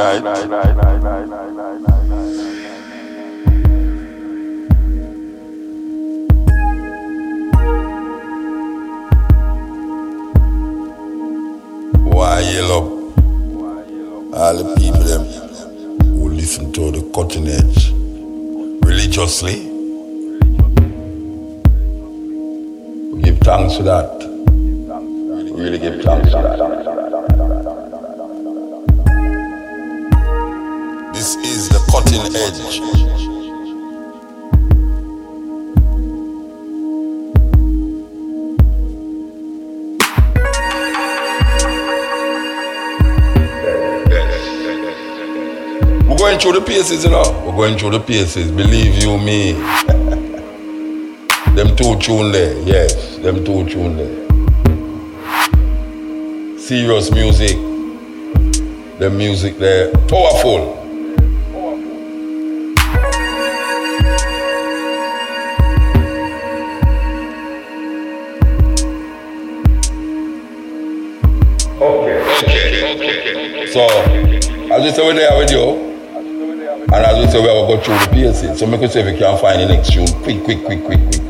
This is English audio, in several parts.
night. Why yellow? All the people them who listen to the cutting edge religiously. Give thanks for that. Really give thanks for that. Cutting edge. We're going through the paces, you know. We're going through the paces, believe you me. them two tune there, yes, them two tune there. Serious music. The music there, powerful. There with you. And as we say, we have to go through the paces. So make sure if you can find the next tune. Quick, quick, quick, quick, quick.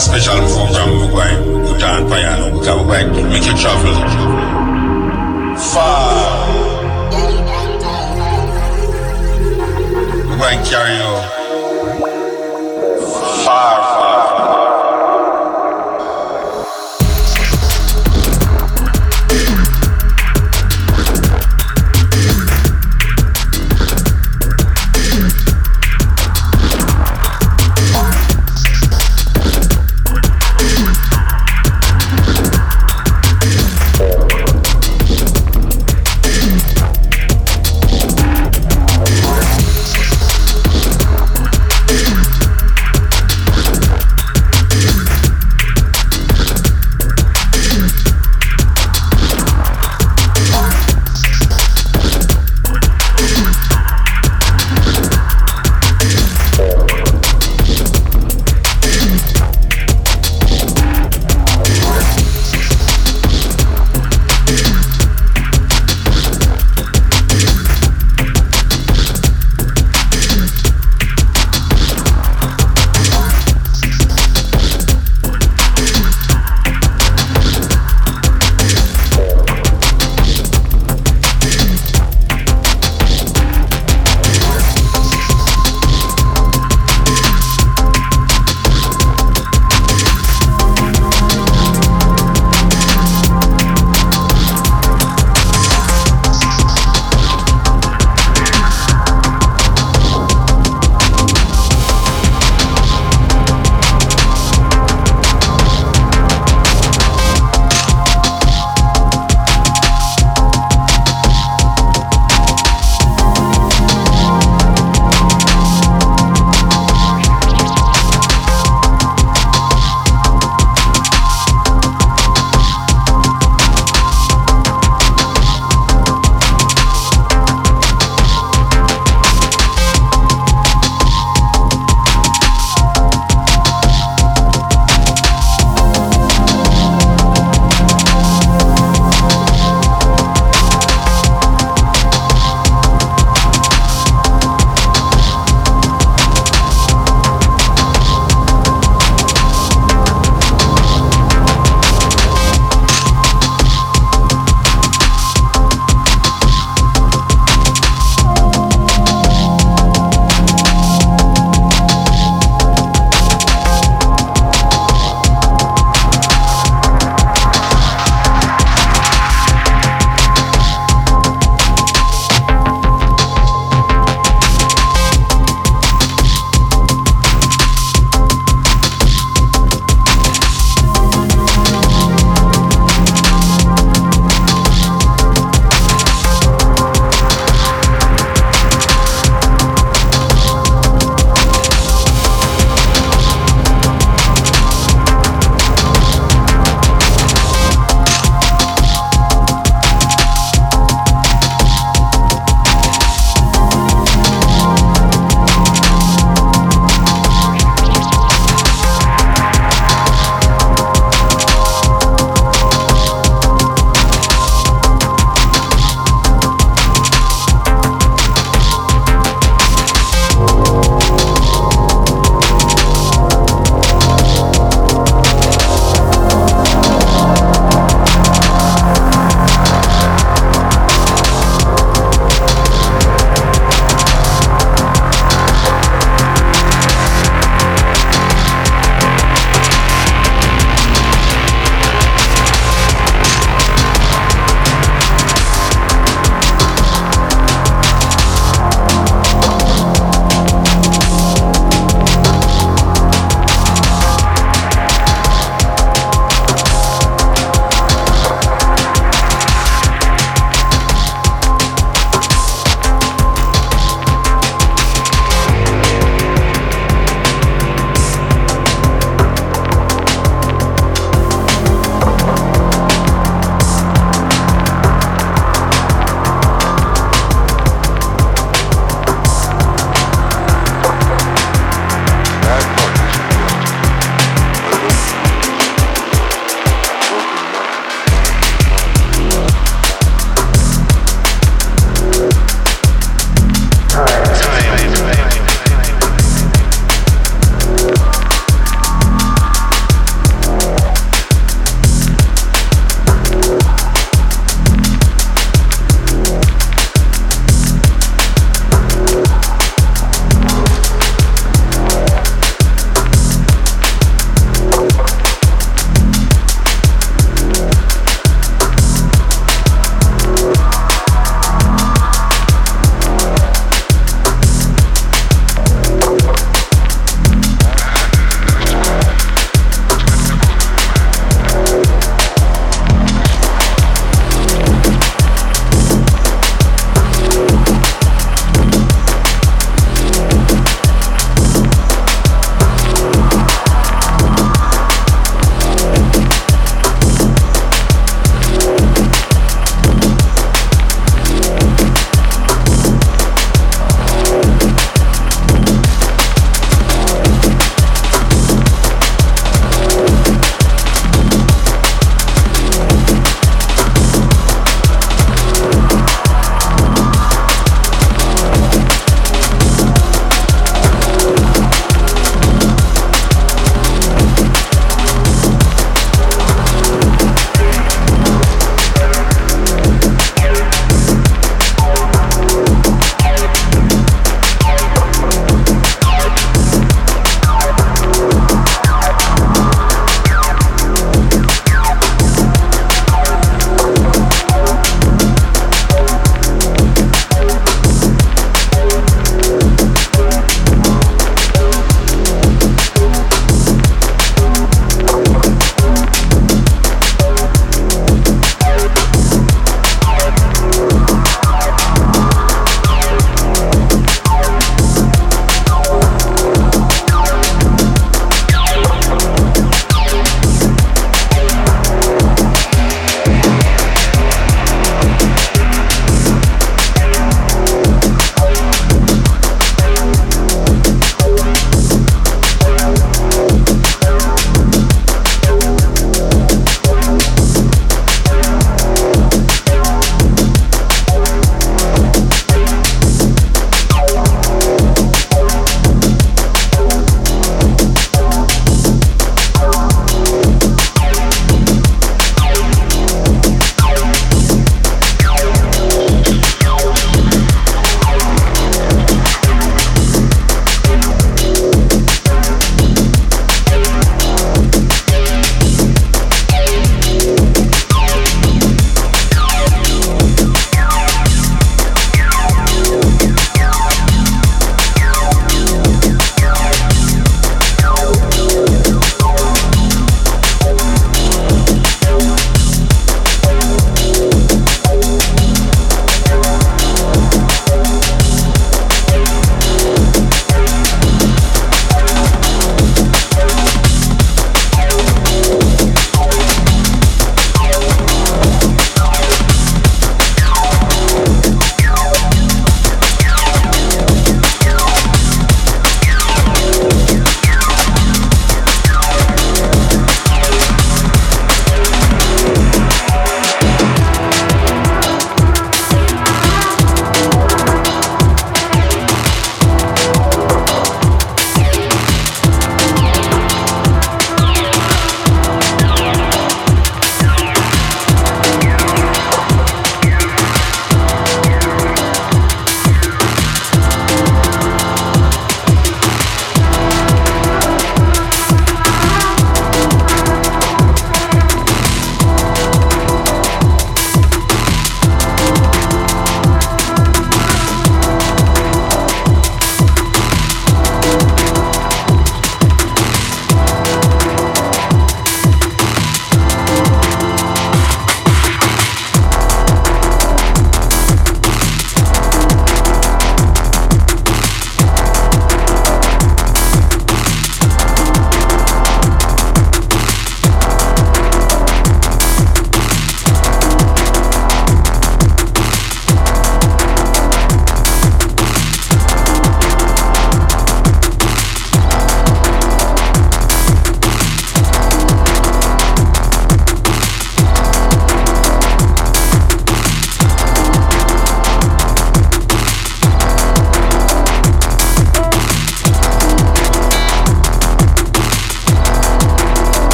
Special program we're going to put on you because we're going to make you travel far. We're going to carry you far.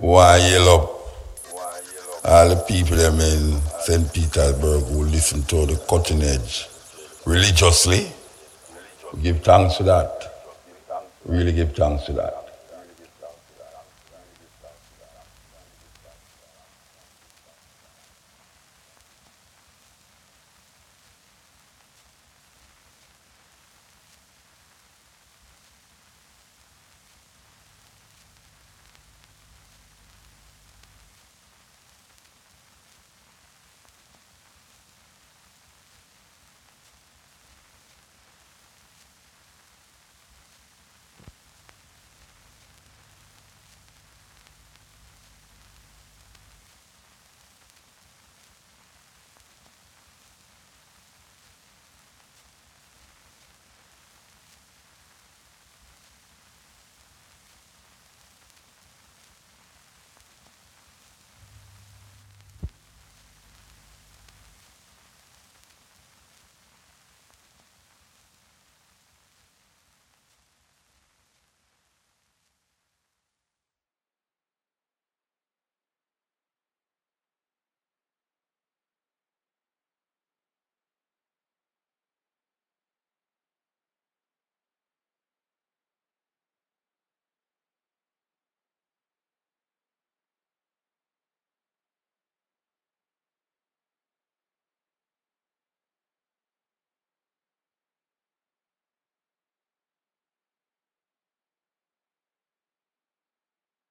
Why yell all the people them in St. Petersburg who listen to the cutting edge religiously. Give thanks to that. Really give thanks to that.